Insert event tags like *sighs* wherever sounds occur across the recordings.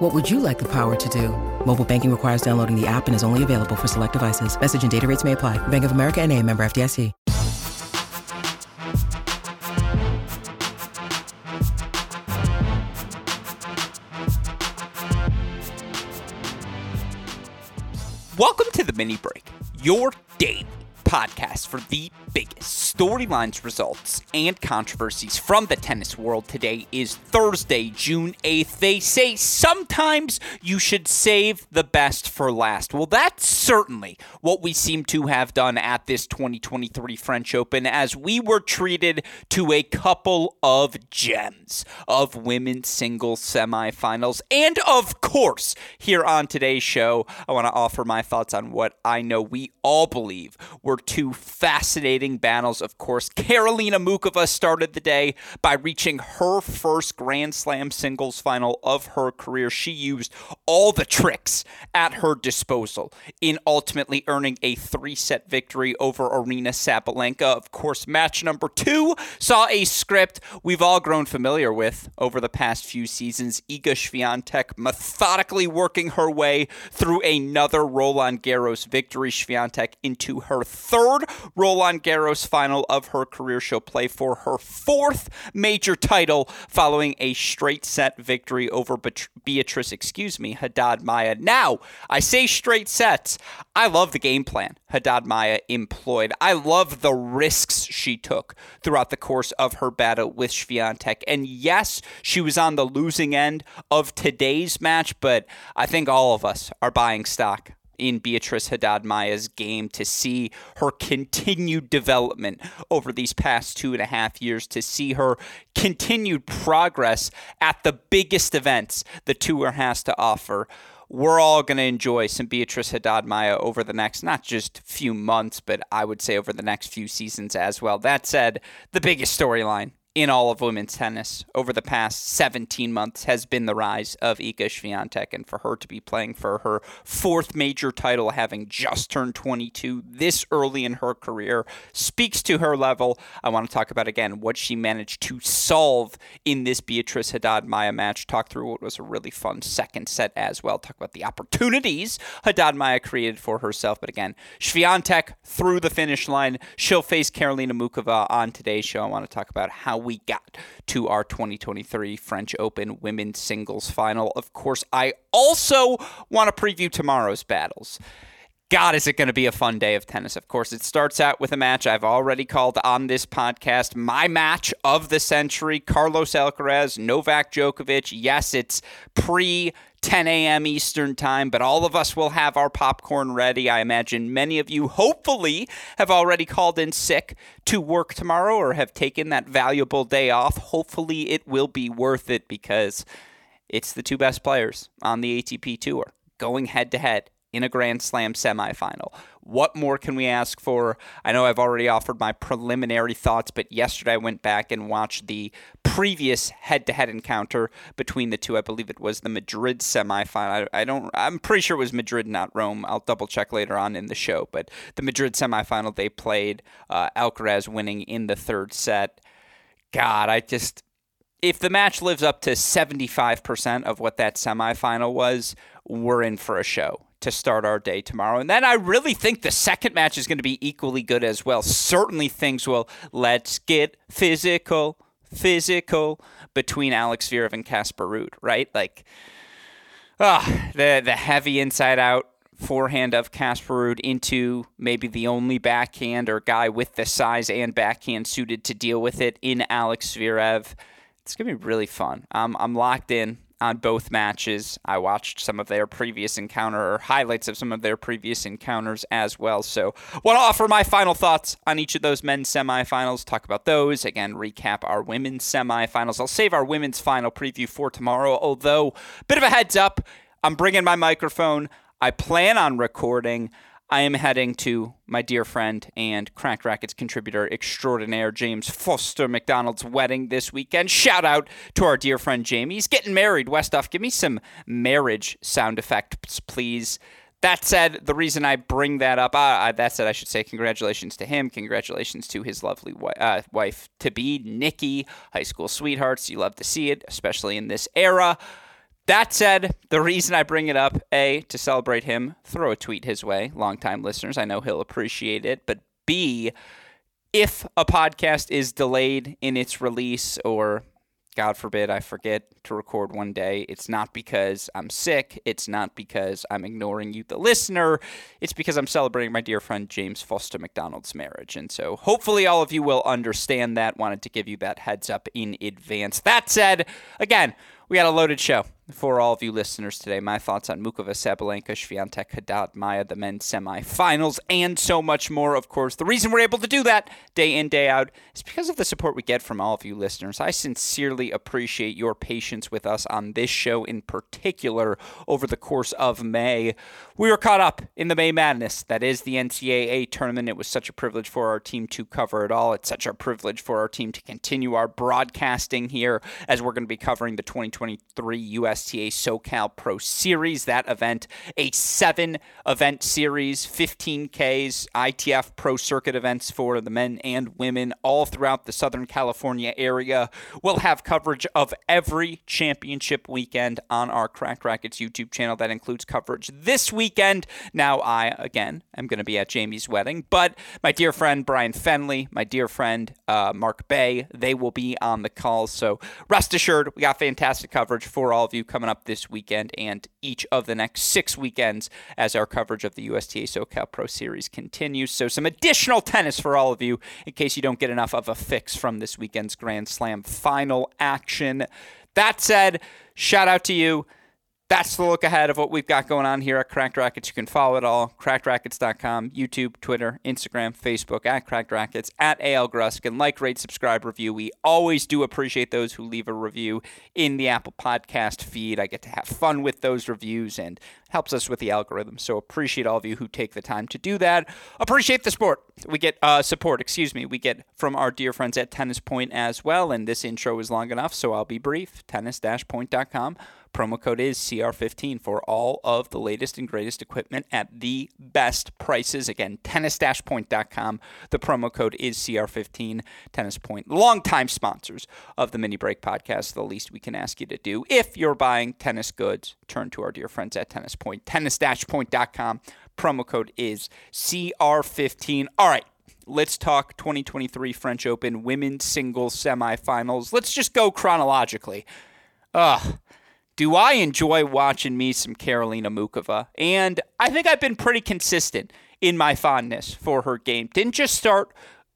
What would you like the power to do? Mobile banking requires downloading the app and is only available for select devices. Message and data rates may apply. Bank of America and a member FDIC. Welcome to the mini break, your daily podcast for the biggest storylines, results, and controversies from the tennis world. Today is Thursday, June 8th. They say sometimes you should save the best for last. Well, that's certainly what we seem to have done at this 2023 French Open as we were treated to a couple of gems of women's singles semifinals. And of course, here on today's show, I want to offer my thoughts on what I know we all believe were two fascinating battles. Of course, Karolina Muchova started the day by reaching her first Grand Slam singles final of her career. She used all the tricks at her disposal in ultimately earning a three set victory over Aryna Sabalenka. Of course, match number two saw a script we've all grown familiar with over the past few seasons. Iga Swiatek methodically working her way through another Roland Garros victory. Swiatek into her third Roland Garros final of her career. She'll play for her fourth major title following a straight set victory over Beatrice, excuse me, Haddad Maia. Now, I say straight sets. I love the game plan Haddad Maia employed. I love the risks she took throughout the course of her battle with Swiatek. And yes, she was on the losing end of today's match, but I think all of us are buying stock in Beatrice Haddad Maia's game to see her continued development over these past two and a half years, to see her continued progress at the biggest events the tour has to offer we're all going to enjoy some Beatrice Haddad Maia over the next, not just few months, but I would say over the next few seasons as well. That said, the biggest storyline in all of women's tennis over the past 17 months has been the rise of Iga Swiatek, and for her to be playing for her fourth major title, having just turned 22 this early in her career, speaks to her level. I want to talk about again what she managed to solve in this Beatrice Haddad Maia match. Talk through what was a really fun second set as well. Talk about the opportunities Haddad Maia created for herself, but again, Swiatek through the finish line. She'll face Karolina Muchova on today's show. I want to talk about how we got to our 2023 French Open women's singles final. Of course, I also want to preview tomorrow's battles. God, is it going to be a fun day of tennis? Of course, it starts out with a match I've already called on this podcast my match of the century Carlos Alcaraz, Novak Djokovic. Yes, it's pre 10 a.m. Eastern Time, but all of us will have our popcorn ready. I imagine many of you, hopefully, have already called in sick to work tomorrow or have taken that valuable day off. Hopefully, it will be worth it because it's the two best players on the ATP Tour going head to head in a Grand Slam semifinal. What more can we ask for? I know I've already offered my preliminary thoughts, but yesterday I went back and watched the previous head-to-head encounter between the two. I believe it was the Madrid semifinal. I, I don't. I'm pretty sure it was Madrid, not Rome. I'll double check later on in the show. But the Madrid semifinal they played, uh, Alcaraz winning in the third set. God, I just if the match lives up to 75% of what that semifinal was, we're in for a show to start our day tomorrow. And then I really think the second match is going to be equally good as well. Certainly things will let's get physical, physical between Alex Zverev and Casper Ruud, right? Like ah, the the heavy inside out forehand of Casper Ruud into maybe the only backhand or guy with the size and backhand suited to deal with it in Alex Zverev. It's going to be really fun. I'm locked in on both matches. I watched some of their previous encounter or highlights of some of their previous encounters as well. So, want to offer my final thoughts on each of those men's semifinals, talk about those, again, recap our women's semifinals. I'll save our women's final preview for tomorrow, although, bit of a heads up, I'm bringing my microphone. I plan on recording. I am heading to my dear friend and Cracked Racquets contributor extraordinaire James Foster McDonald's wedding this weekend. Shout out to our dear friend Jamie. He's getting married. Westoff, give me some marriage sound effects, please. That said, the reason I bring that up, uh, that said, I should say congratulations to him. Congratulations to his lovely uh, wife to be, Nikki, high school sweethearts. You love to see it, especially in this era. That said, the reason I bring it up, A, to celebrate him, throw a tweet his way. Longtime listeners, I know he'll appreciate it. But B, if a podcast is delayed in its release or God forbid I forget to record one day, it's not because I'm sick. It's not because I'm ignoring you, the listener. It's because I'm celebrating my dear friend James Foster McDonald's marriage. And so hopefully all of you will understand that. Wanted to give you that heads up in advance. That said, again, we got a loaded show for all of you listeners today. My thoughts on Muchova, Sabalenka, Swiatek, Haddad, Maia, the men's semifinals, and so much more, of course. The reason we're able to do that day in, day out is because of the support we get from all of you listeners. I sincerely appreciate your patience with us on this show in particular over the course of May. We were caught up in the May Madness. That is the NCAA tournament. It was such a privilege for our team to cover it all. It's such a privilege for our team to continue our broadcasting here as we're going to be covering the 2020 2023 USTA SoCal Pro Series. That event, a seven event series, 15Ks, ITF Pro Circuit events for the men and women all throughout the Southern California area. We'll have coverage of every championship weekend on our Cracked Racquets YouTube channel. That includes coverage this weekend. Now, I, again, am going to be at Jamie's wedding, but my dear friend Brian Fenley, my dear friend uh, Mark Bay, they will be on the calls. So rest assured, we got fantastic coverage for all of you coming up this weekend and each of the next six weekends as our coverage of the USTA SoCal Pro Series continues. So, some additional tennis for all of you in case you don't get enough of a fix from this weekend's Grand Slam final action. That said, shout out to you that's the look ahead of what we've got going on here at Cracked Racquets. You can follow it all, crackedracquets.com, YouTube, Twitter, Instagram, Facebook, at Cracked Racquets, at AL Gruskin. Like, rate, subscribe, review. We always do appreciate those who leave a review in the Apple Podcast feed. I get to have fun with those reviews and helps us with the algorithm. So appreciate all of you who take the time to do that. Appreciate the support. We get uh, support, excuse me, we get from our dear friends at Tennis Point as well. And this intro is long enough, so I'll be brief. Tennis-point.com Promo code is CR15 for all of the latest and greatest equipment at the best prices. Again, tennis-point.com. The promo code is CR15. Tennis Point, longtime sponsors of the Mini Break podcast. The least we can ask you to do if you're buying tennis goods, turn to our dear friends at Tennis Point. Tennis-point.com. Promo code is CR15. All right let's talk 2023 French Open women's singles semifinals. Let's just go chronologically. Ugh do I enjoy watching me some Karolina Muchova? And I think I've been pretty consistent in my fondness for her game. Didn't just start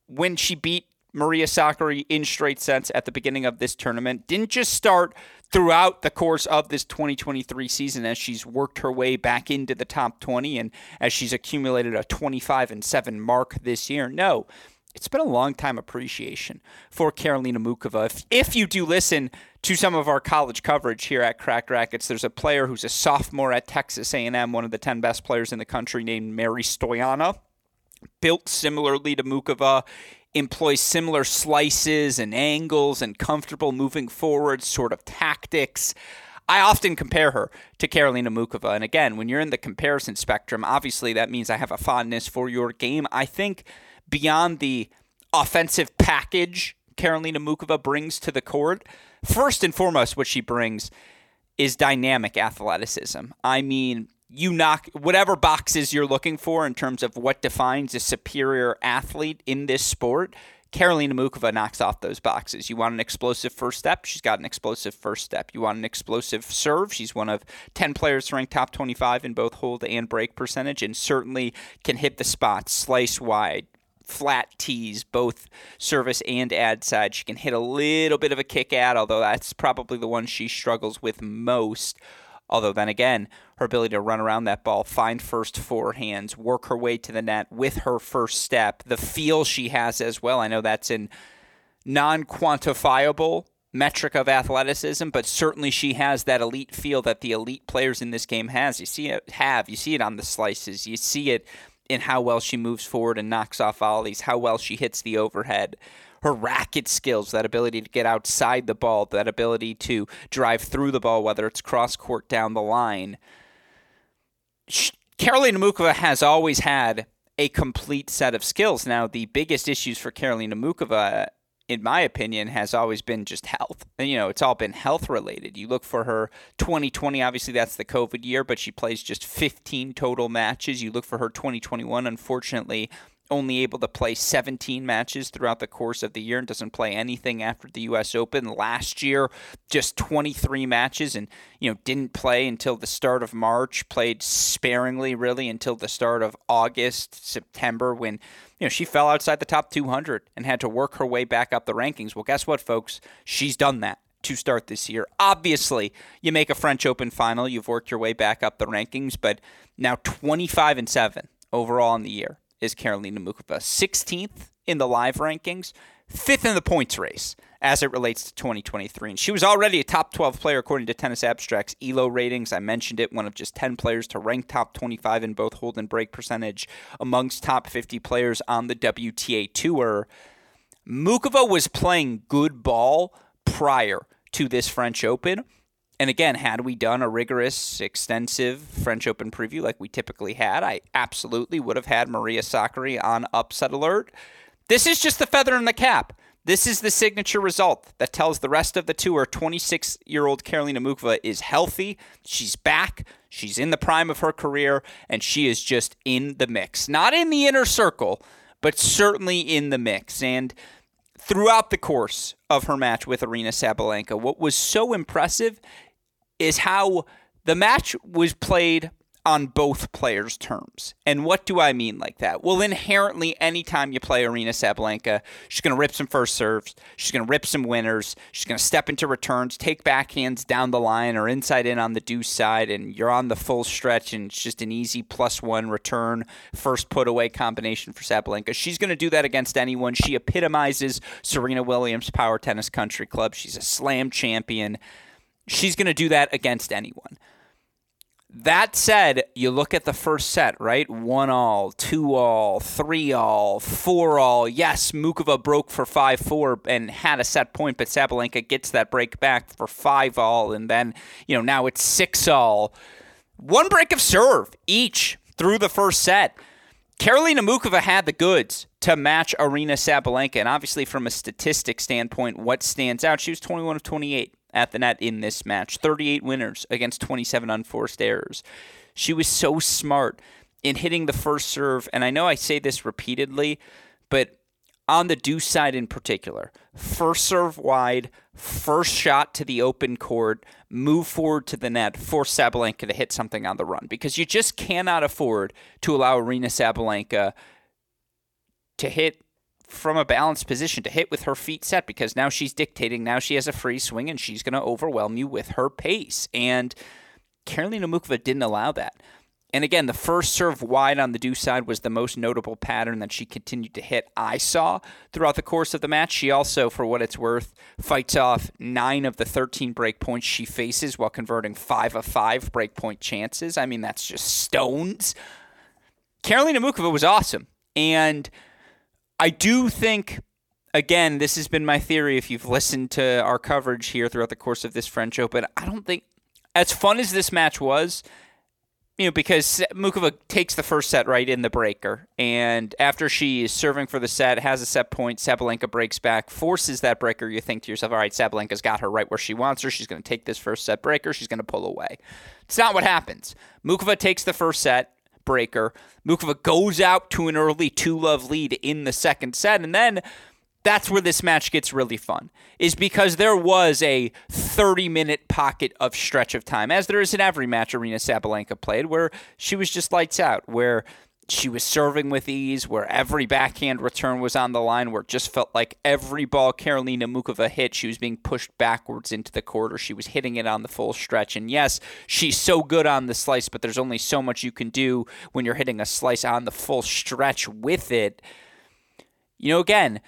when she beat Maria Sakkari in straight sets at the beginning of this tournament. Didn't just start throughout the course of this 2023 season as she's worked her way back into the top 20 and as she's accumulated a 25 and 7 mark this year. No, it's been a long time appreciation for Karolina Muchova. If, if you do listen to some of our college coverage here at Cracked Racquets, there's a player who's a sophomore at Texas A&M, one of the 10 best players in the country, named Mary Stoiana, Built similarly to Muchova, employs similar slices and angles and comfortable moving forward sort of tactics. I often compare her to Karolina Muchova. And again, when you're in the comparison spectrum, obviously that means I have a fondness for your game. I think – beyond the offensive package Karolina Muchova brings to the court, first and foremost, what she brings is dynamic athleticism. I mean, you knock whatever boxes you're looking for in terms of what defines a superior athlete in this sport. Karolina Muchova knocks off those boxes. You want an explosive first step? She's got an explosive first step. You want an explosive serve? She's one of 10 players ranked top 25 in both hold and break percentage and certainly can hit the spots, slice wide, flat tees, both service and ad side. She can hit a little bit of a kick out, although that's probably the one she struggles with most. Although, then again, her ability to run around that ball, find first forehands, work her way to the net with her first step, the feel she has as well. I know that's in non quantifiable metric of athleticism, but certainly she has that elite feel that the elite players in this game has. You see it have, you see it on the slices, you see it in how well she moves forward and knocks off volleys, how well she hits the overhead her racket skills, that ability to get outside the ball, that ability to drive through the ball, whether it's cross court down the line. Karolina Muchova has always had a complete set of skills. Now, the biggest issues for Karolina Muchova, in my opinion, has always been just health. You know, it's all been health related. You look for her 2020, obviously that's the COVID year, but she plays just 15 total matches. You look for her 2021, unfortunately, only able to play 17 matches throughout the course of the year and doesn't play anything after the US Open. Last year, just 23 matches and, you know, didn't play until the start of March, played sparingly really until the start of August, September when, you know, she fell outside the top 200 and had to work her way back up the rankings. Well, guess what, folks? She's done that to start this year. Obviously, you make a French Open final, you've worked your way back up the rankings, but now 25 and 7 overall in the year is Karolina Muchova. 16th in the live rankings, fifth in the points race as it relates to 2023. And she was already a top 12 player according to Tennis Abstract's ELO ratings. I mentioned it, one of just 10 players to rank top 25 in both hold and break percentage amongst top 50 players on the WTA Tour. Muchova was playing good ball prior to this French Open. And again, had we done a rigorous, extensive French Open preview like we typically had, I absolutely would have had Maria Sakkari on upset alert. This is just the feather in the cap. This is the signature result that tells the rest of the tour 26 year old Karolina Muchova is healthy. She's back. She's in the prime of her career, and she is just in the mix. Not in the inner circle, but certainly in the mix. And throughout the course of her match with Aryna Sabalenka, what was so impressive is how the match was played on both players' terms. And what do I mean like that? Well, inherently, anytime you play Aryna Sabalenka, she's going to rip some first serves, she's going to rip some winners, she's going to step into returns, take backhands down the line or inside in on the deuce side, and you're on the full stretch, and it's just an easy plus one return, first put away combination for Sabalenka. She's going to do that against anyone. She epitomizes Serena Williams' Power Tennis Country Club. She's a slam champion. She's going to do that against anyone. That said, you look at the first set, right? One all, two all, three all, four all. Yes, Muchova broke for 5 4 and had a set point, but Sabalenka gets that break back for 5 all. And then, you know, now it's 6 all. One break of serve each through the first set. Karolina Muchova had the goods to match Aryna Sabalenka. And obviously, from a statistic standpoint, what stands out? She was 21 of 28 at the net in this match 38 winners against 27 unforced errors. She was so smart in hitting the first serve. And I know I say this repeatedly, but on the deuce side in particular, first serve wide, first shot to the open court, move forward to the net, force Sabalenka to hit something on the run because you just cannot afford to allow Aryna Sabalenka to hit from a balanced position to hit with her feet set because now she's dictating. Now she has a free swing and she's going to overwhelm you with her pace. And Karolina Muchova didn't allow that. And again, the first serve wide on the deuce side was the most notable pattern that she continued to hit. I saw throughout the course of the match. She also, for what it's worth, fights off nine of the 13 break points she faces while converting five of five break point chances. I mean, that's just stones. Karolina Muchova was awesome. And I do think, again, this has been my theory. If you've listened to our coverage here throughout the course of this French Open, I don't think, as fun as this match was, you know, because Muchova takes the first set right in the breaker, and after she is serving for the set, has a set point, Sabalenka breaks back, forces that breaker. You think to yourself, all right, Sabalenka's got her right where she wants her. She's going to take this first set breaker. She's going to pull away. It's not what happens. Muchova takes the first set breaker. Muchova goes out to an early two love lead in the second set, and then that's where this match gets really fun is because there was a 30 minute pocket of stretch of time as there is in every match Aryna Sabalenka played where she was just lights out where she was serving with ease, where every backhand return was on the line, where it just felt like every ball Karolina Muchova hit, she was being pushed backwards into the or she was hitting it on the full stretch. And yes, she's so good on the slice, but there's only so much you can do when you're hitting a slice on the full stretch with it. You know, again,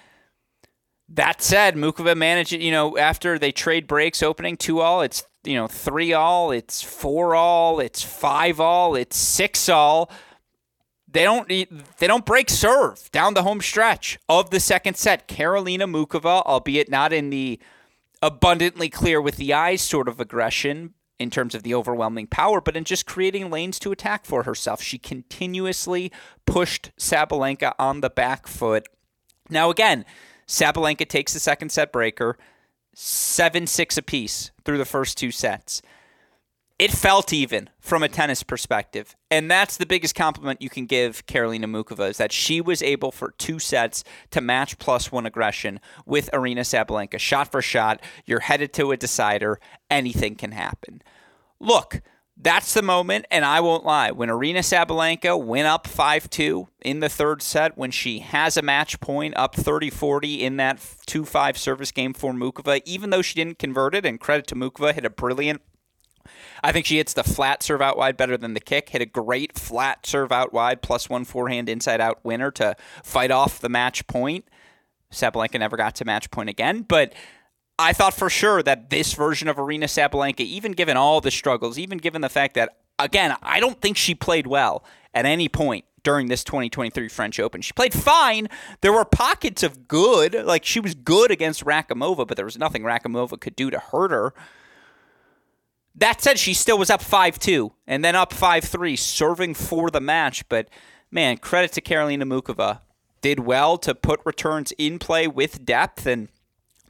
that said, Muchova managed you know, after they trade breaks opening two all, it's, you know, three all, it's four all, it's five all, it's six all they don't they don't break serve down the home stretch of the second set. Karolina Muchova, albeit not in the abundantly clear with the eyes sort of aggression in terms of the overwhelming power, but in just creating lanes to attack for herself. She continuously pushed Sabalenka on the back foot. Now again, Sabalenka takes the second set breaker, 7-6 apiece through the first two sets it felt even from a tennis perspective. And that's the biggest compliment you can give Karolina Muchova is that she was able for two sets to match plus one aggression with Aryna Sabalenka. Shot for shot, you're headed to a decider. Anything can happen. Look, that's the moment, and I won't lie. When Aryna Sabalenka went up 5 2 in the third set, when she has a match point up 30 40 in that 2 5 service game for Muchova, even though she didn't convert it, and credit to Muchova, hit a brilliant I think she hits the flat serve out wide better than the kick. Hit a great flat serve out wide, plus one forehand inside out winner to fight off the match point. Sabalenka never got to match point again, but I thought for sure that this version of Aryna Sabalenka, even given all the struggles, even given the fact that, again, I don't think she played well at any point during this 2023 French Open. She played fine. There were pockets of good. Like she was good against Rakhimova, but there was nothing Rakhimova could do to hurt her. That said, she still was up 5 2 and then up 5 3, serving for the match. But man, credit to Karolina Muchova. Did well to put returns in play with depth. And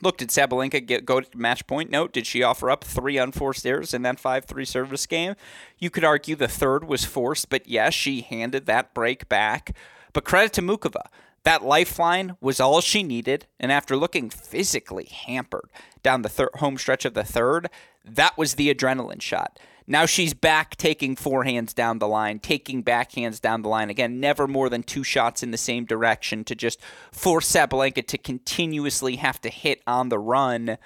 look, did Sabalenka get, go to match point? No. Did she offer up three unforced errors in that 5 3 service game? You could argue the third was forced, but yes, she handed that break back. But credit to Muchova. That lifeline was all she needed, and after looking physically hampered down the thir- home stretch of the third, that was the adrenaline shot. Now she's back taking forehands down the line, taking backhands down the line. Again, never more than two shots in the same direction to just force Sabalenka to continuously have to hit on the run.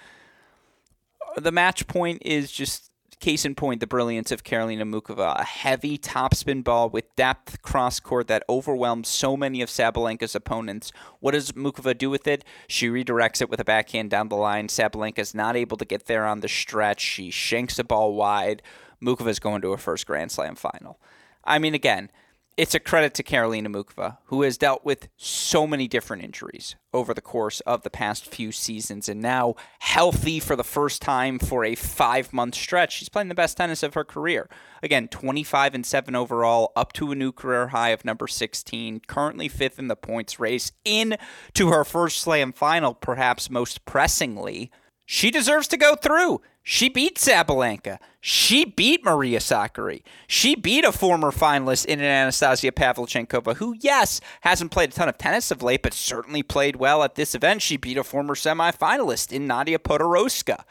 The match point is just Case in point, the brilliance of Karolina Muchova, a heavy topspin ball with depth cross court that overwhelmed so many of Sabalenka's opponents. What does Muchova do with it? She redirects it with a backhand down the line. Sabalenka's not able to get there on the stretch. She shanks the ball wide. Muchova's going to a first Grand Slam final. I mean, again, it's a credit to Karolina Muchova, who has dealt with so many different injuries over the course of the past few seasons and now healthy for the first time for a five month stretch. She's playing the best tennis of her career. Again, 25 and 7 overall, up to a new career high of number 16, currently fifth in the points race, in to her first slam final, perhaps most pressingly. She deserves to go through. She beat Sabalenka. She beat Maria Sakkari. She beat a former finalist in Anastasia Pavlyuchenkova, who, yes, hasn't played a ton of tennis of late, but certainly played well at this event. She beat a former semifinalist in Nadia Podoroska.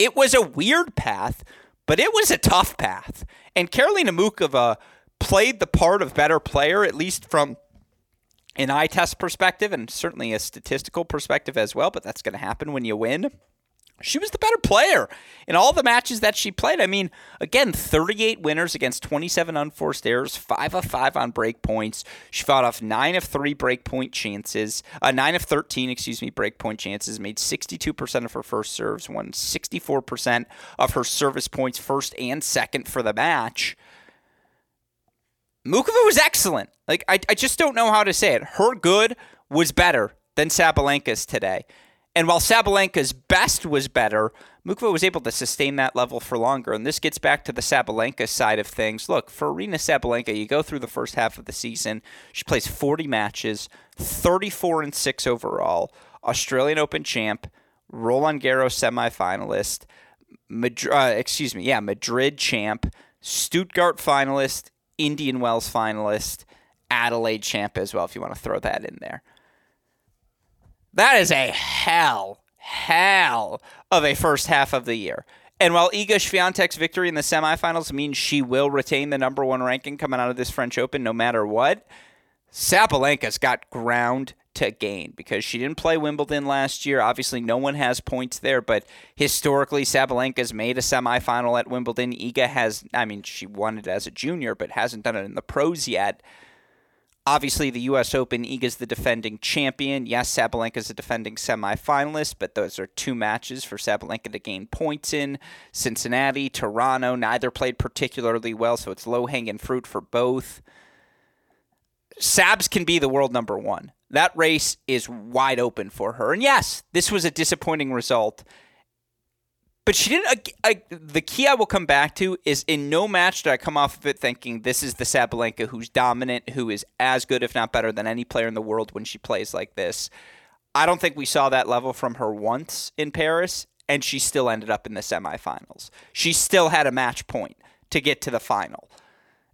It was a weird path, but it was a tough path. And Karolina Muchova played the part of better player, at least from an eye test perspective and certainly a statistical perspective as well, but that's going to happen when you win she was the better player in all the matches that she played. I mean, again, 38 winners against 27 unforced errors, 5 of 5 on break points. She fought off 9 of 3 break point chances, uh, 9 of 13, excuse me, break point chances, made 62% of her first serves, won 64% of her service points first and second for the match. Muchova was excellent. Like, I, I just don't know how to say it. Her good was better than Sabalenka's today. And while Sabalenka's best was better, Muchova was able to sustain that level for longer. And this gets back to the Sabalenka side of things. Look, for Aryna Sabalenka, you go through the first half of the season. She plays 40 matches, 34 and 6 overall, Australian Open champ, Roland Garros semifinalist, Madrid, uh, excuse me, yeah, Madrid champ, Stuttgart finalist, Indian Wells finalist, Adelaide champ as well, if you want to throw that in there. That is a hell, hell of a first half of the year. And while Iga Swiatek's victory in the semifinals means she will retain the number one ranking coming out of this French Open no matter what, Sabalenka's got ground to gain because she didn't play Wimbledon last year. Obviously, no one has points there, but historically, Sabalenka's made a semifinal at Wimbledon. Iga has, I mean, she won it as a junior, but hasn't done it in the pros yet. Obviously, the U.S. Open, Iga's the defending champion. Yes, Sabalenka's a defending semifinalist, but those are two matches for Sabalenka to gain points in. Cincinnati, Toronto, neither played particularly well, so it's low hanging fruit for both. Sabs can be the world number one. That race is wide open for her. And yes, this was a disappointing result. But she didn't. I, I, the key I will come back to is in no match did I come off of it thinking this is the Sabalenka who's dominant, who is as good, if not better, than any player in the world when she plays like this. I don't think we saw that level from her once in Paris, and she still ended up in the semifinals. She still had a match point to get to the final.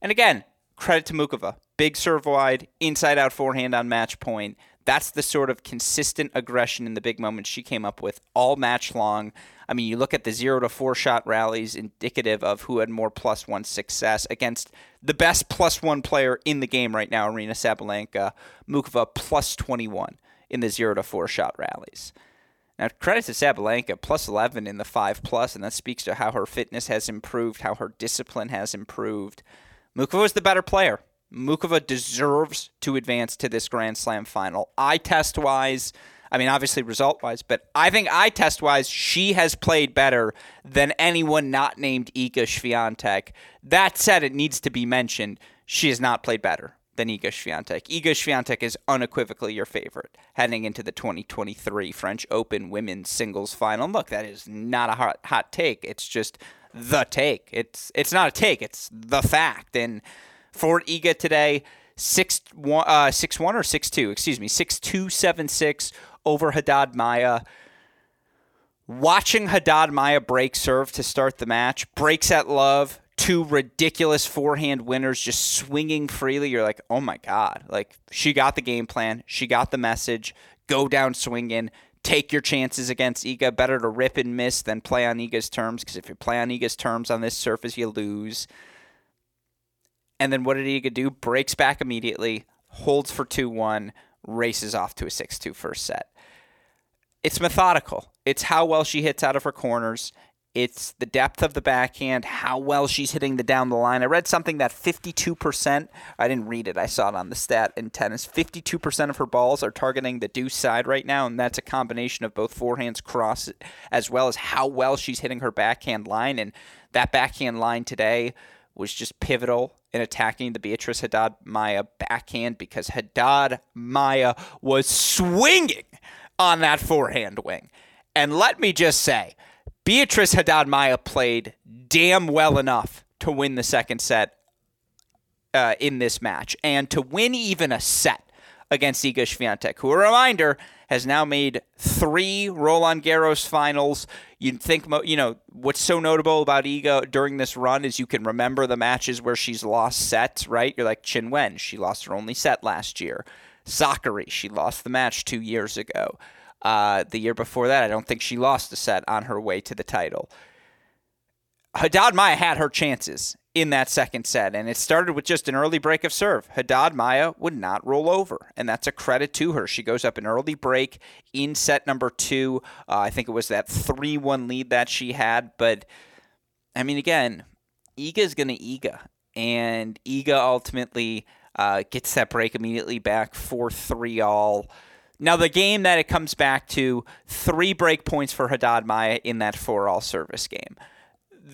And again, credit to Muchova. Big serve wide, inside out forehand on match point. That's the sort of consistent aggression in the big moments she came up with all match long. I mean, you look at the zero to four shot rallies indicative of who had more plus one success against the best plus one player in the game right now, Aryna Sabalenka, Muchova plus 21 in the zero to four shot rallies. Now, credit to Sabalenka, plus 11 in the 5 plus, and that speaks to how her fitness has improved, how her discipline has improved. Muchova is the better player. Muchova deserves to advance to this Grand Slam final. Eye test wise, I mean, obviously result wise, but I think eye test wise, she has played better than anyone not named Iga Swiatek. That said, it needs to be mentioned she has not played better than Iga Swiatek. Iga Swiatek is unequivocally your favorite heading into the 2023 French Open women's singles final. Look, that is not a hot, hot take. It's just the take. It's it's not a take. It's the fact. And for Iga today, six one, uh, six one or six two. Excuse me, six two seven six over Haddad Maia. Watching Haddad Maia break serve to start the match, breaks at love, two ridiculous forehand winners just swinging freely. You're like, oh my God. Like, she got the game plan, she got the message, go down swinging. Take your chances against Iga. Better to rip and miss than play on Iga's terms because if you play on Iga's terms on this surface, you lose. And then what did Iga do? Breaks back immediately, holds for 2 1, races off to a 6 2 first set. It's methodical. It's how well she hits out of her corners. It's the depth of the backhand, how well she's hitting the down the line. I read something that 52%, I didn't read it, I saw it on the stat in tennis. 52% of her balls are targeting the deuce side right now, and that's a combination of both forehands cross as well as how well she's hitting her backhand line. And that backhand line today was just pivotal in attacking the Beatrice Haddad Maia backhand because Haddad Maia was swinging on that forehand wing. And let me just say, Beatrice Haddad Maia played damn well enough to win the second set uh, in this match and to win even a set against Iga Swiatek, who, a reminder, has now made three Roland Garros finals. You'd think, you know, what's so notable about Iga during this run is you can remember the matches where she's lost sets, right? You're like Qin Wen, she lost her only set last year. Sakkari, she lost the match two years ago. Uh, the year before that, I don't think she lost a set on her way to the title. Haddad Maia had her chances in that second set, and it started with just an early break of serve. Haddad Maia would not roll over, and that's a credit to her. She goes up an early break in set number two. Uh, I think it was that 3 1 lead that she had, but I mean, again, Iga is going to Iga, and Iga ultimately uh, gets that break immediately back 4 3 all. Now, the game that it comes back to three break points for Haddad Maia in that four all service game.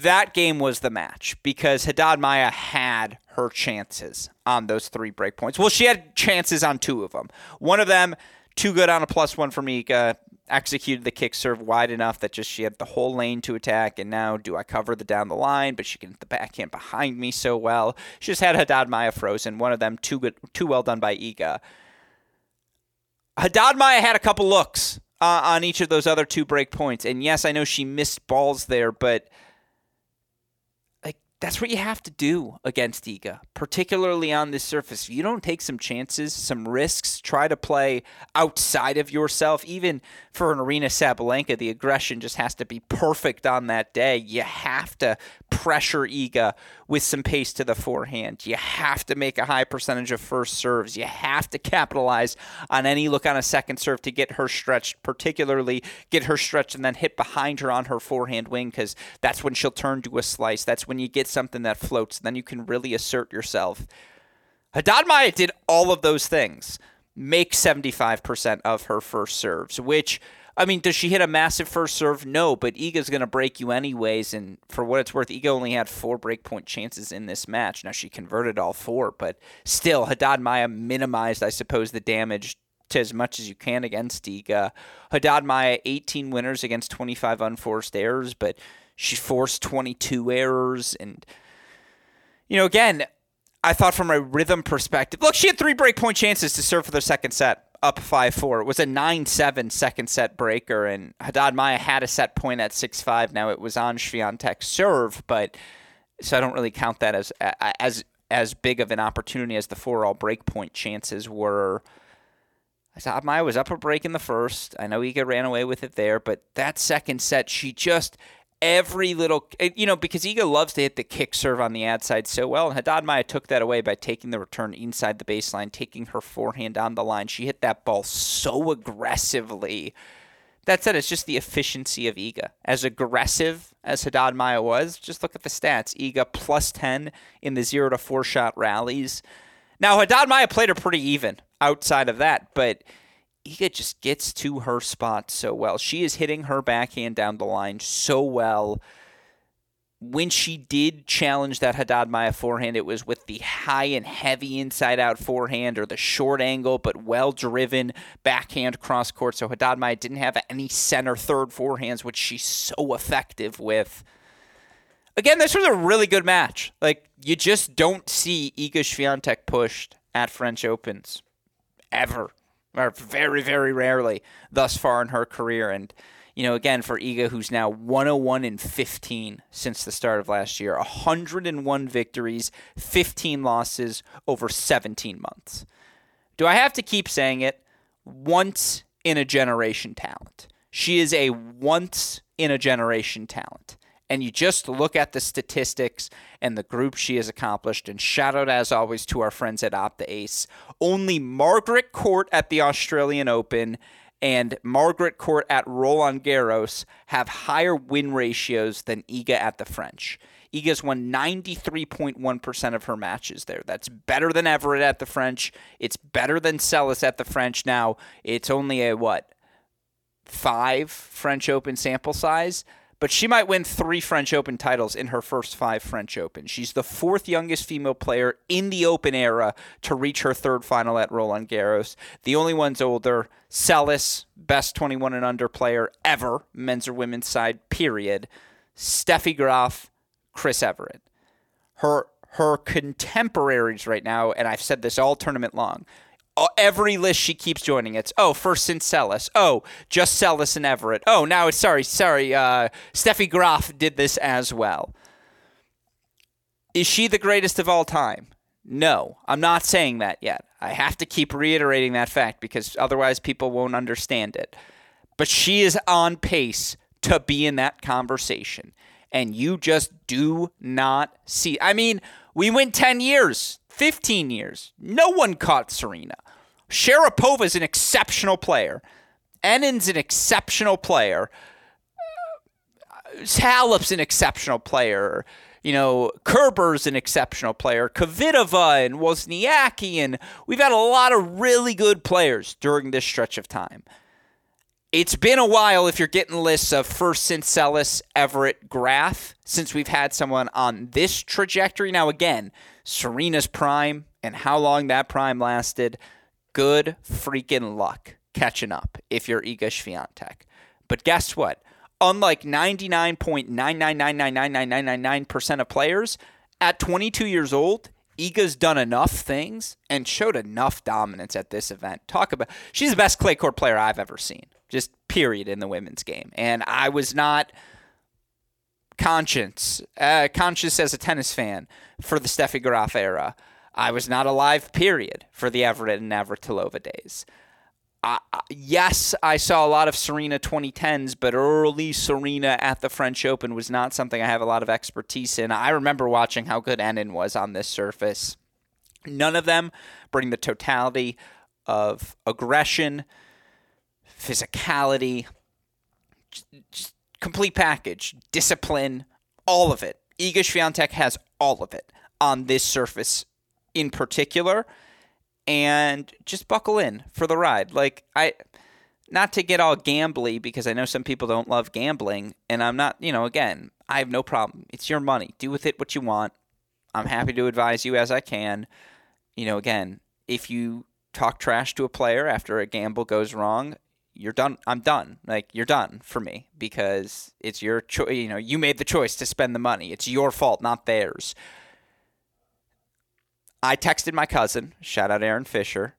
That game was the match because Haddad Maia had her chances on those three break points. Well, she had chances on two of them. One of them, too good on a plus one for Mika, executed the kick serve wide enough that just she had the whole lane to attack. And now, do I cover the down the line? But she can hit the backhand behind me so well. She just had Haddad Maia frozen. One of them, too good, too well done by Iga. Haddad Maia had a couple looks uh, on each of those other two break points. And yes, I know she missed balls there, but that's what you have to do against Iga, particularly on this surface. If you don't take some chances, some risks, try to play outside of yourself, even for an Aryna Sabalenka, the aggression just has to be perfect on that day. You have to pressure Iga with some pace to the forehand. You have to make a high percentage of first serves. You have to capitalize on any look on a second serve to get her stretched, particularly get her stretched and then hit behind her on her forehand wing because that's when she'll turn to a slice. That's when you get something that floats. Then you can really assert yourself. Haddad Maia did all of those things. Make 75% of her first serves, which I mean, does she hit a massive first serve? No, but Iga's going to break you anyways. And for what it's worth, Iga only had four breakpoint chances in this match. Now she converted all four, but still, Haddad Maia minimized, I suppose, the damage to as much as you can against Iga. Haddad Maia, 18 winners against 25 unforced errors, but she forced 22 errors. And, you know, again, I thought from a rhythm perspective, look, she had three breakpoint chances to serve for the second set up 5 4. It was a 9 7 second set breaker, and Haddad Maia had a set point at 6 5. Now it was on Swiatek's serve, but so I don't really count that as as as big of an opportunity as the four all breakpoint chances were. Haddad Maia was up a break in the first. I know Iga ran away with it there, but that second set, she just every little, eh, you know, because Iga loves to hit the kick serve on the ad side so well. And Haddad Maia took that away by taking the return inside the baseline, taking her forehand on the line. She hit that ball so aggressively. That said, it's just the efficiency of Iga. As aggressive as Haddad Maia was, just look at the stats. Iga plus 10 in the 0 to 4 shot rallies. Now, Haddad Maia played her pretty even outside of that, but Iga just gets to her spot so well. She is hitting her backhand down the line so well. When she did challenge that Haddad Maia forehand, it was with the high and heavy inside out forehand or the short angle but well driven backhand cross court. So Haddad Maia didn't have any center third forehands, which she's so effective with. Again, this was a really good match. Like, you just don't see Iga Swiatek pushed at French Opens ever or very, very rarely thus far in her career. And, you know, again, for Iga, who's now 101 and 15 since the start of last year, 101 victories, 15 losses over 17 months. Do I have to keep saying it? Once in a generation talent. She is a once in a generation talent and you just look at the statistics and the group she has accomplished. And shout out, as always, to our friends at Opta Ace. Only Margaret Court at the Australian Open and Margaret Court at Roland Garros have higher win ratios than Iga at the French. Iga's won 93.1% of her matches there. That's better than Evert at the French. It's better than Seles at the French. Now, it's only a what? Five French Open sample size but she might win three French Open titles in her first five French Open. She's the fourth youngest female player in the Open era to reach her third final at Roland Garros. The only ones older, Seles, best 21 and under player ever, men's or women's side, period. Steffi Graf, Chris Evert. Her her contemporaries right now, and I've said this all tournament long, every list she keeps joining. It's oh, first since Seles. Oh, just Seles and Evert Oh, now it's sorry, sorry. Uh, Steffi Graf did this as well. Is she the greatest of all time? No, I'm not saying that yet. I have to keep reiterating that fact because otherwise people won't understand it. But she is on pace to be in that conversation. And you just do not see. I mean, we went 10 years, 15 years. No one caught Serena. Sharapova is an exceptional player. Henin's an exceptional player. Uh, Halep's an exceptional player. You know, Kerber's an exceptional player. Kvitova and Wozniacki, and we've had a lot of really good players during this stretch of time. It's been a while if you're getting lists of first since Seles, Evert, Graf, since we've had someone on this trajectory. Now, again, Serena's prime and how long that prime lasted – good freaking luck catching up if you're Iga Swiatek. But guess what? Unlike 99.999999999% of players, at 22 years old, Iga's done enough things and showed enough dominance at this event. Talk about she's the best clay court player I've ever seen. Just period in the women's game. And I was not conscious uh, conscious as a tennis fan for the Steffi Graf era. I was not alive, period, for the Evert and Navratilova days. Uh, yes, I saw a lot of Serena 2010s, but early Serena at the French Open was not something I have a lot of expertise in. I remember watching how good Henin was on this surface. None of them bring the totality of aggression, physicality, complete package, discipline, all of it. Iga Swiatek has all of it on this surface in particular. and just buckle in for the ride. Like I not to get all gambly because I know some people don't love gambling and I'm not, you know, again, I have no problem. It's your money. Do with it what you want. I'm happy to advise you as I can. You know, again, if you talk trash to a player after a gamble goes wrong, you're done. I'm done. Like you're done for me because it's your choice. You know, you made the choice to spend the money. It's your fault, not theirs. I texted my cousin, shout out Aaron Fisher,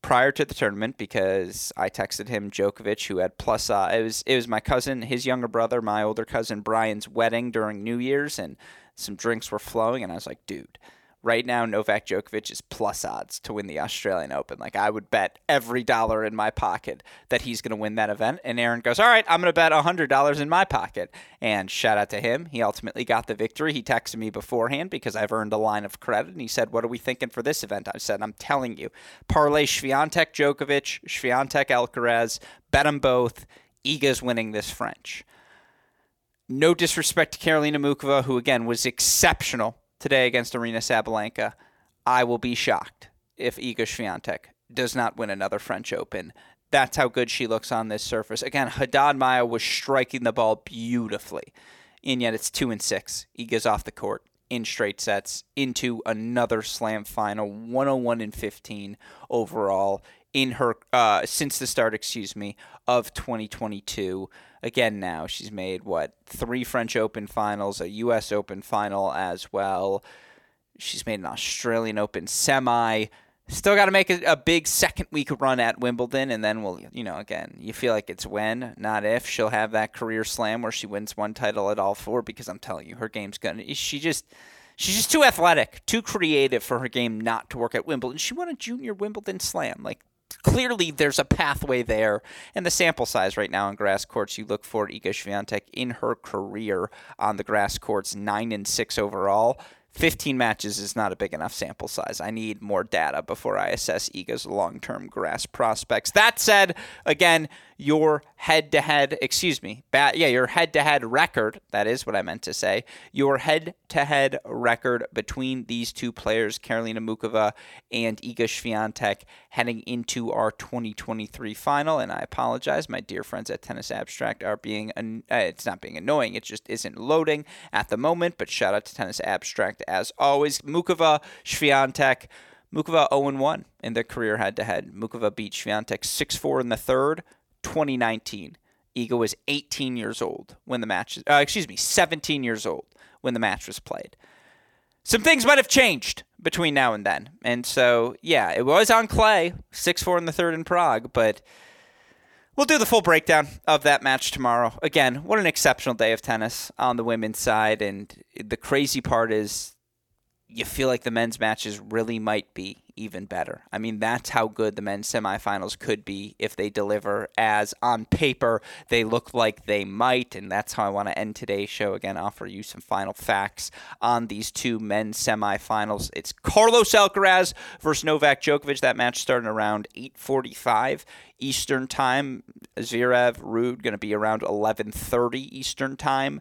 prior to the tournament because I texted him Djokovic, who had plus. Uh, it was it was my cousin, his younger brother, my older cousin Brian's wedding during New Year's, and some drinks were flowing, and I was like, dude right now Novak Djokovic is plus odds to win the Australian Open. Like I would bet every dollar in my pocket that he's going to win that event. And Aaron goes, "All right, I'm going to bet $100 in my pocket." And shout out to him. He ultimately got the victory. He texted me beforehand because I've earned a line of credit and he said, "What are we thinking for this event?" I said, "I'm telling you. Parlay Swiatek Djokovic, Swiatek Alcaraz, bet them both. Iga's winning this French." No disrespect to Karolina Muchova, who again was exceptional today against Aryna Sabalenka, I will be shocked if Iga Swiatek does not win another French Open. That's how good she looks on this surface. Again, Haddad Maia was striking the ball beautifully, and yet it's two and six. Iga's off the court in straight sets into another slam final, 101 and 15 overall in her uh, since the start, excuse me, of 2022 again now. She's made what three French Open finals, a U.S. Open final as well. She's made an Australian Open semi. Still got to make a, a, big second week run at Wimbledon, and then we'll, you know, again, you feel like it's when, not if. She'll have that career slam where she wins one title at all four because I'm telling you, her game's gonna. She just, she's just too athletic, too creative for her game not to work at Wimbledon. She won a junior Wimbledon slam. Like clearly there's a pathway there. And the sample size right now on grass courts, you look for Iga Swiatek in her career on the grass courts, nine and six overall. 15 matches is not a big enough sample size. I need more data before I assess Iga's long term grass prospects. That said, again, your head to head, excuse me, yeah, your head to head record, that is what I meant to say, your head to head record between these two players, Karolina Muchova and Iga Swiatek, heading into our 2023 final. And I apologize, my dear friends at Tennis Abstract are being, uh, it's not being annoying, it just isn't loading at the moment, but shout out to Tennis Abstract as always. Muchova, Swiatek, Muchova 0-1 in their career head-to-head. Muchova beat Swiatek 6-4 in the third, 2019. Iga was 18 years old when the match, uh, excuse me, 17 years old when the match was played. Some things might have changed between now and then. And so, yeah, it was on clay, 6 4 in the third in Prague, but we'll do the full breakdown of that match tomorrow. Again, what an exceptional day of tennis on the women's side. And the crazy part is you feel like the men's matches really might be even better. I mean, that's how good the men's semifinals could be if they deliver as on paper they look like they might. And that's how I want to end today's show. Again, offer you some final facts on these two men's semifinals. It's Carlos Alcaraz versus Novak Djokovic. That match starting around 845 Eastern time. Zverev, Ruud going to be around 1130 Eastern time.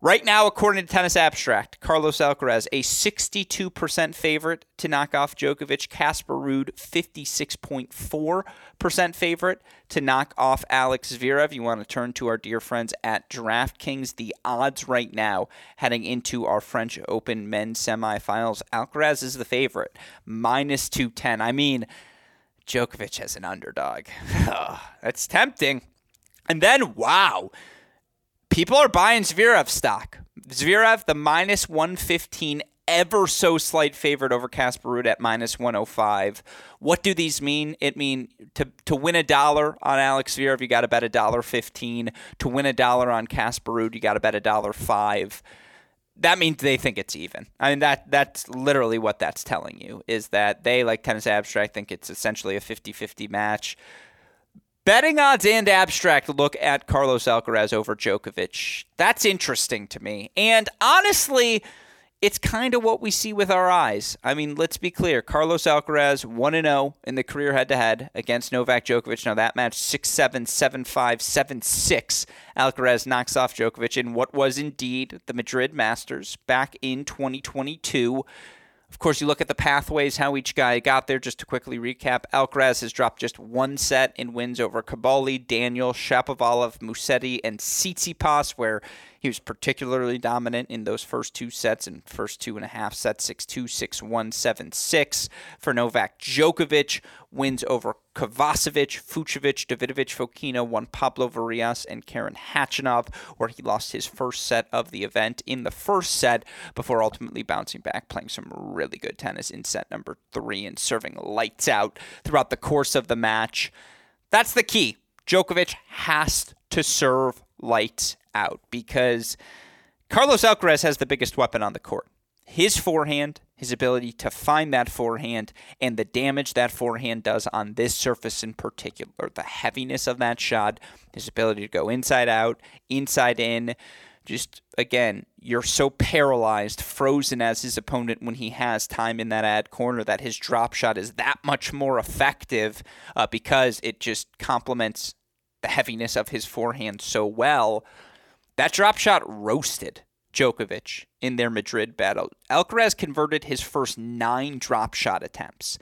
Right now, according to Tennis Abstract, Carlos Alcaraz, a 62% favorite to knock off Djokovic. Casper Ruud, 56.4% favorite to knock off Alex Zverev. You want to turn to our dear friends at DraftKings. The odds right now heading into our French Open men's semifinals. Alcaraz is the favorite, minus 210. I mean, Djokovic as an underdog. *laughs* That's tempting. And then, wow people are buying Zverev stock. Zverev, the minus 115, ever so slight favorite over Casper Ruud at minus 105. What do these mean? It mean to to win a dollar on Alex Zverev, you got to bet a dollar 15. To win a dollar on Casper Ruud, you got to bet a dollar 5. That means they think it's even. I mean that that's literally what that's telling you is that they like tennis abstract think it's essentially a 50-50 match. Betting odds and abstract look at Carlos Alcaraz over Djokovic. That's interesting to me. And honestly, it's kind of what we see with our eyes. I mean, let's be clear. Carlos Alcaraz 1 0 in the career head to head against Novak Djokovic. Now, that match 6 7, 7 5, 7 6. Alcaraz knocks off Djokovic in what was indeed the Madrid Masters back in 2022. Of course, you look at the pathways, how each guy got there. Just to quickly recap, Alcaraz has dropped just one set in wins over Cobolli, Daniel, Shapovalov, Musetti, and Tsitsipas, where he was particularly dominant in those first two sets and first two and a half sets 6 2, 6 1, 7 6. For Novak Djokovic, wins over Kovacevic, Fucsovics, Davidovich Fokina Juan Pablo Varillas and Karen Khachanov, where he lost his first set of the event in the first set before ultimately bouncing back, playing some really good tennis in set number three and serving lights out throughout the course of the match. That's the key. Djokovic has to serve lights out because Carlos Alcaraz has the biggest weapon on the court. His forehand, his ability to find that forehand, and the damage that forehand does on this surface in particular, the heaviness of that shot, his ability to go inside out, inside in. Just again, you're so paralyzed, frozen as his opponent when he has time in that ad corner that his drop shot is that much more effective uh, because it just complements the heaviness of his forehand so well. That drop shot roasted Djokovic in their Madrid battle. Alcaraz converted his first nine drop shot attempts.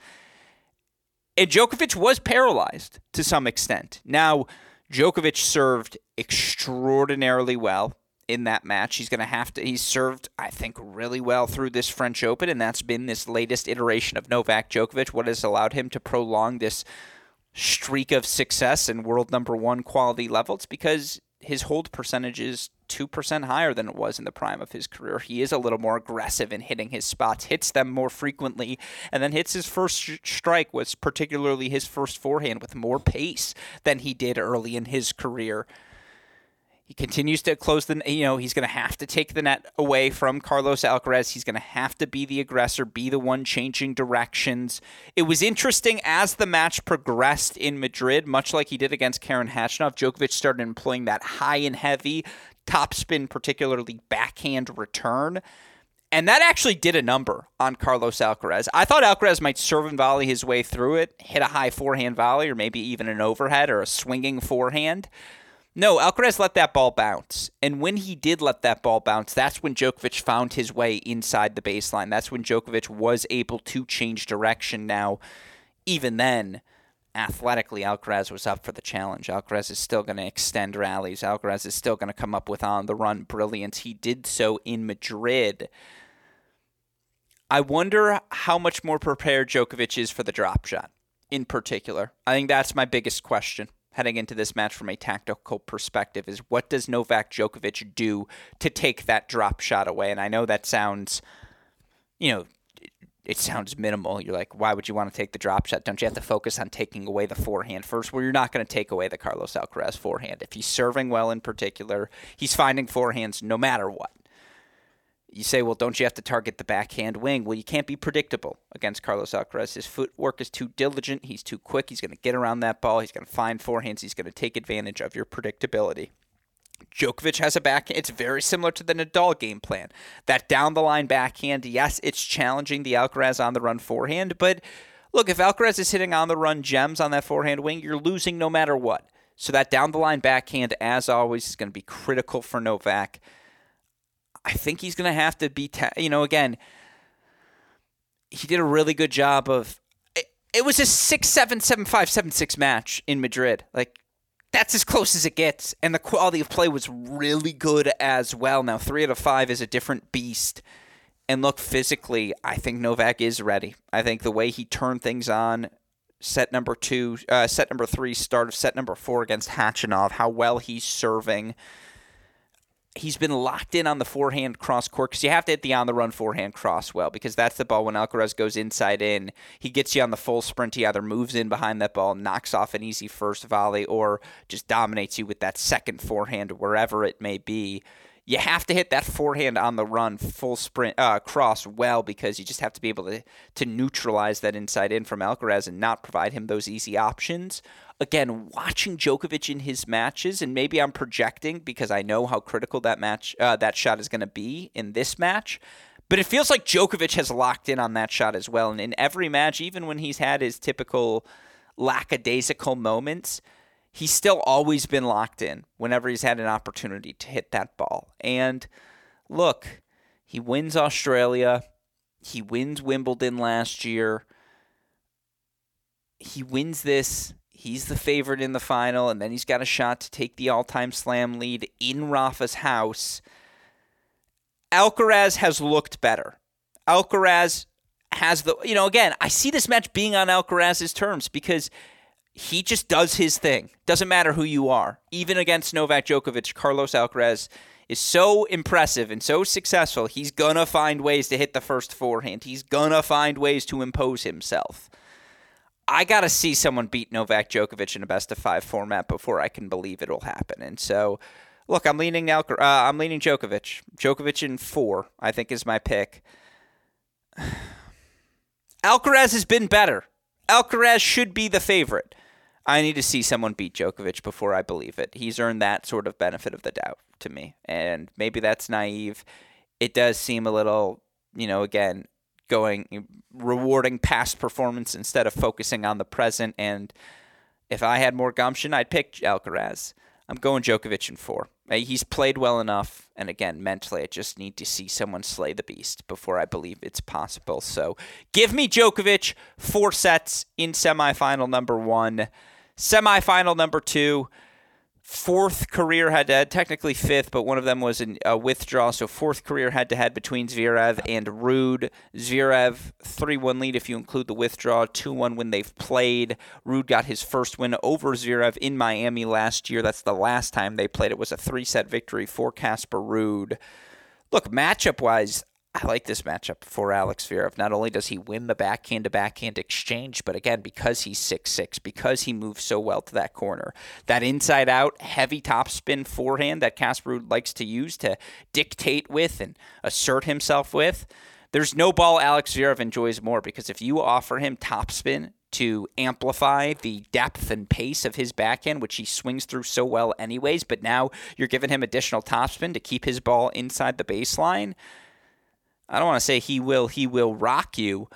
And Djokovic was paralyzed to some extent. Now, Djokovic served extraordinarily well in that match. He's going to have to, he's served, I think, really well through this French Open, and that's been this latest iteration of Novak Djokovic, what has allowed him to prolong this streak of success and world number one quality levels because his hold percentage is 2% higher than it was in the prime of his career. He is a little more aggressive in hitting his spots, hits them more frequently, and then hits his first sh- strike was particularly his first forehand with more pace than he did early in his career. He continues to close the, you know, he's going to have to take the net away from Carlos Alcaraz. He's going to have to be the aggressor, be the one changing directions. It was interesting as the match progressed in Madrid, much like he did against Karen Khachanov. Djokovic started employing that high and heavy topspin, particularly backhand return. And that actually did a number on Carlos Alcaraz. I thought Alcaraz might serve and volley his way through it, hit a high forehand volley, or maybe even an overhead or a swinging forehand. No, Alcaraz let that ball bounce. And when he did let that ball bounce, that's when Djokovic found his way inside the baseline. That's when Djokovic was able to change direction. Now, even then, athletically, Alcaraz was up for the challenge. Alcaraz is still going to extend rallies. Alcaraz is still going to come up with on the run brilliance. He did so in Madrid. I wonder how much more prepared Djokovic is for the drop shot in particular. I think that's my biggest question heading into this match from a tactical perspective is what does Novak Djokovic do to take that drop shot away? And I know that sounds, you know, it sounds minimal. You're like, why would you want to take the drop shot? Don't you have to focus on taking away the forehand first? Well, you're not going to take away the Carlos Alcaraz forehand. If he's serving well in particular, he's finding forehands no matter what you say, well, don't you have to target the backhand wing? Well, you can't be predictable against Carlos Alcaraz. His footwork is too diligent. He's too quick. He's going to get around that ball. He's going to find forehands. He's going to take advantage of your predictability. Djokovic has a backhand. It's very similar to the Nadal game plan. That down the line backhand, yes, it's challenging the Alcaraz on the run forehand, but look, if Alcaraz is hitting on the run gems on that forehand wing, you're losing no matter what. So that down the line backhand, as always, is going to be critical for Novak. I think he's going to have to be, ta- you know, again, he did a really good job of. It, it was a six seven seven five seven six match in Madrid. Like that's as close as it gets, and the quality of play was really good as well. Now three out of five is a different beast. And look, physically, I think Novak is ready. I think the way he turned things on, set number two, uh, set number three, start of set number four against Khachanov, how well he's serving he's been locked in on the forehand cross court because you have to hit the on the run forehand cross well because that's the ball when Alcaraz goes inside in. He gets you on the full sprint. He either moves in behind that ball, knocks off an easy first volley, or just dominates you with that second forehand wherever it may be you have to hit that forehand on the run full sprint uh, cross well because you just have to be able to to neutralize that inside in from Alcaraz and not provide him those easy options. Again, watching Djokovic in his matches, and maybe I'm projecting because I know how critical that match uh, that shot is going to be in this match. But it feels like Djokovic has locked in on that shot as well. And in every match, even when he's had his typical lackadaisical moments, he's still always been locked in whenever he's had an opportunity to hit that ball. And look, he wins Australia. He wins Wimbledon last year. He wins this. He's the favorite in the final, and then he's got a shot to take the all time slam lead in Rafa's house. Alcaraz has looked better. Alcaraz has the, you know, again, I see this match being on Alcaraz's terms because he just does his thing. Doesn't matter who you are. Even against Novak Djokovic, Carlos Alcaraz is so impressive and so successful. He's going to find ways to hit the first forehand. He's going to find ways to impose himself. I got to see someone beat Novak Djokovic in a best of 5 format before I can believe it'll happen. And so look, I'm leaning Alcar- uh, I'm leaning Djokovic. Djokovic in 4, I think is my pick. *sighs* Alcaraz has been better. Alcaraz should be the favorite. I need to see someone beat Djokovic before I believe it. He's earned that sort of benefit of the doubt to me. And maybe that's naive. It does seem a little, you know, again, going rewarding past performance instead of focusing on the present. And if I had more gumption, I'd pick Alcaraz. I'm going Djokovic in four. Uh, he's played well enough, and again, mentally, I just need to see someone slay the beast before I believe it's possible. So, give me Djokovic four sets in semifinal number one. Semifinal number two, fourth career head to head, technically fifth, but one of them was in a withdrawal. So fourth career head to head between Zverev and Ruud. Zverev, 3 1 lead if you include the withdrawal, 2 1 when they've played. Ruud got his first win over Zverev in Miami last year. That's the last time they played. It was a three set victory for Casper Ruud. Look, matchup wise, I like this matchup for Alex Zverev. Not only does he win the backhand to backhand exchange, but again, because he's six six, because he moves so well to that corner, that inside out heavy topspin forehand that Casper likes to use to dictate with and assert himself with. There's no ball Alex Zverev enjoys more because if you offer him topspin to amplify the depth and pace of his backhand, which he swings through so well anyways, but now you're giving him additional topspin to keep his ball inside the baseline I don't want to say he will he will rock you,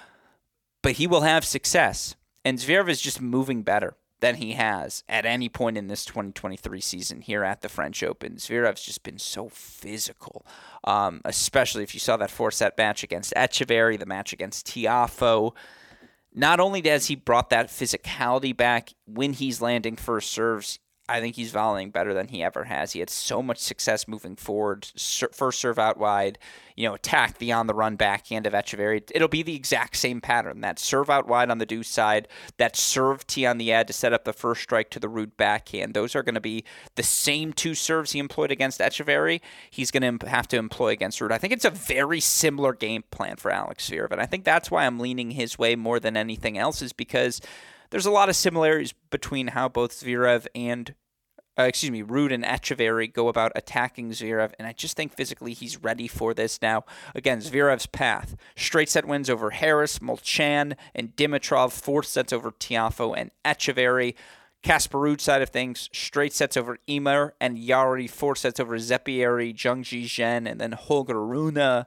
but he will have success. And Zverev is just moving better than he has at any point in this 2023 season here at the French Open. Zverev's just been so physical, um, especially if you saw that four set match against Etcheverry, the match against Tiafoe. Not only has he brought that physicality back when he's landing first serves, I think he's volleying better than he ever has. He had so much success moving forward. First serve out wide, you know, attack the on the run backhand of Etcheverry. It'll be the exact same pattern. That serve out wide on the deuce side, that serve tee on the ad to set up the first strike to the Ruud backhand. Those are going to be the same two serves he employed against Etcheverry. He's going to have to employ against Ruud. I think it's a very similar game plan for Alex Zverev, and I think that's why I'm leaning his way more than anything else is because there's a lot of similarities between how both Zverev and uh, excuse me, Ruud and Etcheverry go about attacking Zverev, and I just think physically he's ready for this now. Again, Zverev's path: straight set wins over Harris, Molcan, and Dimitrov, four sets over Tiafoe and Etcheverry. Casper Ruud side of things, straight sets over Ymer and Jarry, four sets over Zeppieri, Zhang Zhizhen, and then Holger Rune.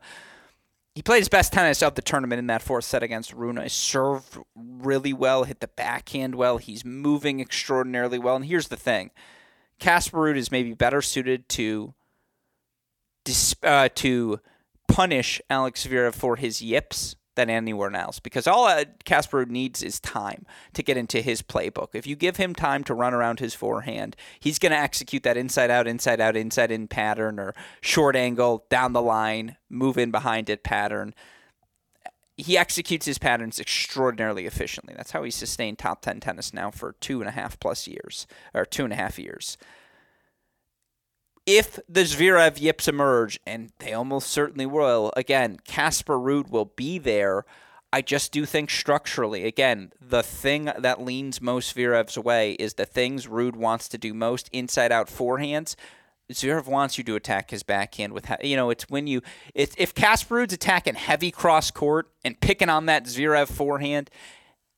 He played his best tennis of the tournament in that fourth set against Rune. He served really well, hit the backhand well. He's moving extraordinarily well. And here's the thing Casper Ruud is maybe better suited to uh, to punish Alex Zverev for his yips than anyone else because all uh, Casper needs is time to get into his playbook. If you give him time to run around his forehand, he's going to execute that inside out, inside out, inside in pattern or short angle down the line, move in behind it pattern. He executes his patterns extraordinarily efficiently. That's how he's sustained top 10 tennis now for two and a half plus years, or two and a half years if the Zverev yips emerge, and they almost certainly will, again, Casper Ruud will be there. I just do think structurally, again, the thing that leans most Zverev's way is the things Ruud wants to do most inside out forehands. Zverev wants you to attack his backhand with, you know, it's when you, it's, if Casper Ruud's attacking heavy cross court and picking on that Zverev forehand,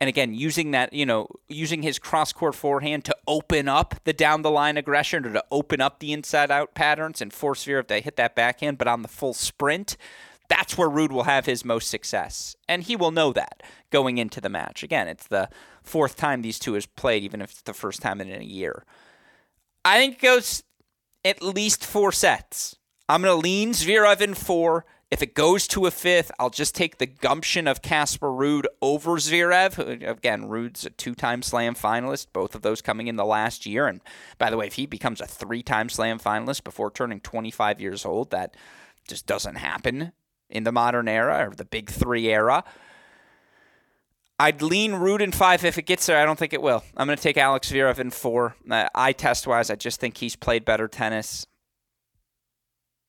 and again, using that, you know, using his cross court forehand to open up the down the line aggression or to open up the inside out patterns and force Zverev to hit that backhand, but on the full sprint, that's where Ruud will have his most success. And he will know that going into the match. Again, it's the fourth time these two has played, even if it's the first time in a year. I think it goes at least four sets. I'm going to lean Zverev in four If it goes to a fifth, I'll just take the gumption of Casper Ruud over Zverev. Again, Ruud's a two-time Slam finalist, both of those coming in the last year. And by the way, if he becomes a three-time Slam finalist before turning 25 years old, that just doesn't happen in the modern era or the Big Three era. I'd lean Ruud in five if it gets there. I don't think it will. I'm going to take Alex Zverev in four. Uh, eye test wise, I just think he's played better tennis.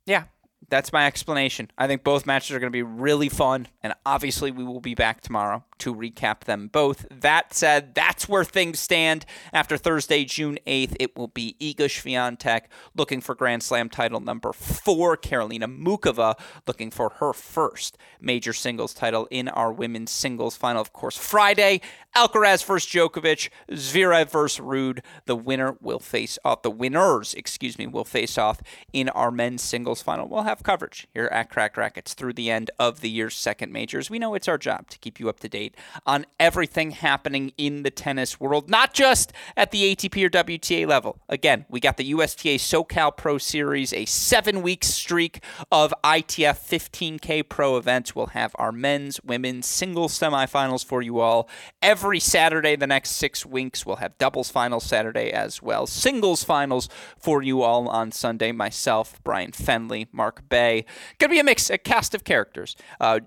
Yeah, that's my explanation. I think both matches are going to be really fun, and obviously we will be back tomorrow to recap them both. That said, that's where things stand after Thursday, June 8th. It will be Iga Swiatek looking for Grand Slam title number four. Karolina Muchova looking for her first major singles title in our women's singles final. Of course, Friday, Alcaraz versus Djokovic, Zverev versus Ruud. The winner will face off. The winners, excuse me, will face off in our men's singles final. We'll have coverage here at Cracked Racquets through the end of the year's second majors. We know it's our job to keep you up to date on everything happening in the tennis world, not just at the ATP or WTA level. Again, we got the USTA SoCal Pro Series, a seven week streak of ITF 15K Pro events. We'll have our men's, women's, singles semifinals for you all every Saturday the next six weeks. We'll have doubles finals Saturday as well, singles finals for you all on Sunday. Myself, Brian Fenley, Mark Bay. Gonna be a mix, a cast of characters. Uh,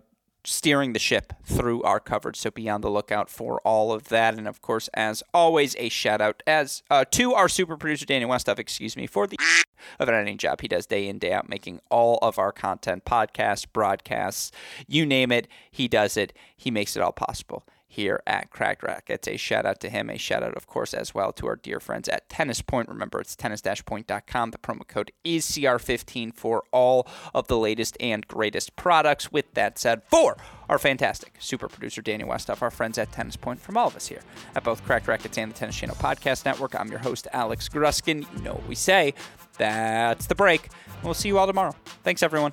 steering the ship through our coverage. So be on the lookout for all of that. And of course, as always, a shout out as uh, to our super producer Danny Westoff, excuse me, for the *laughs* of an editing job he does day in day out, making all of our content, podcasts, broadcasts, you name it, he does it. He makes it all possible here at Cracked Racquets. A shout out to him. A shout out, of course, as well to our dear friends at Tennis Point. Remember, it's tennis-point.com. The promo code is CR15 for all of the latest and greatest products. With that said, for our fantastic super producer Daniel Westoff, our friends at Tennis Point, from all of us here at both Cracked Racquets and the Tennis Channel Podcast Network, I'm your host, Alex Gruskin. You know what we say. That's the break. We'll see you all tomorrow. Thanks, everyone.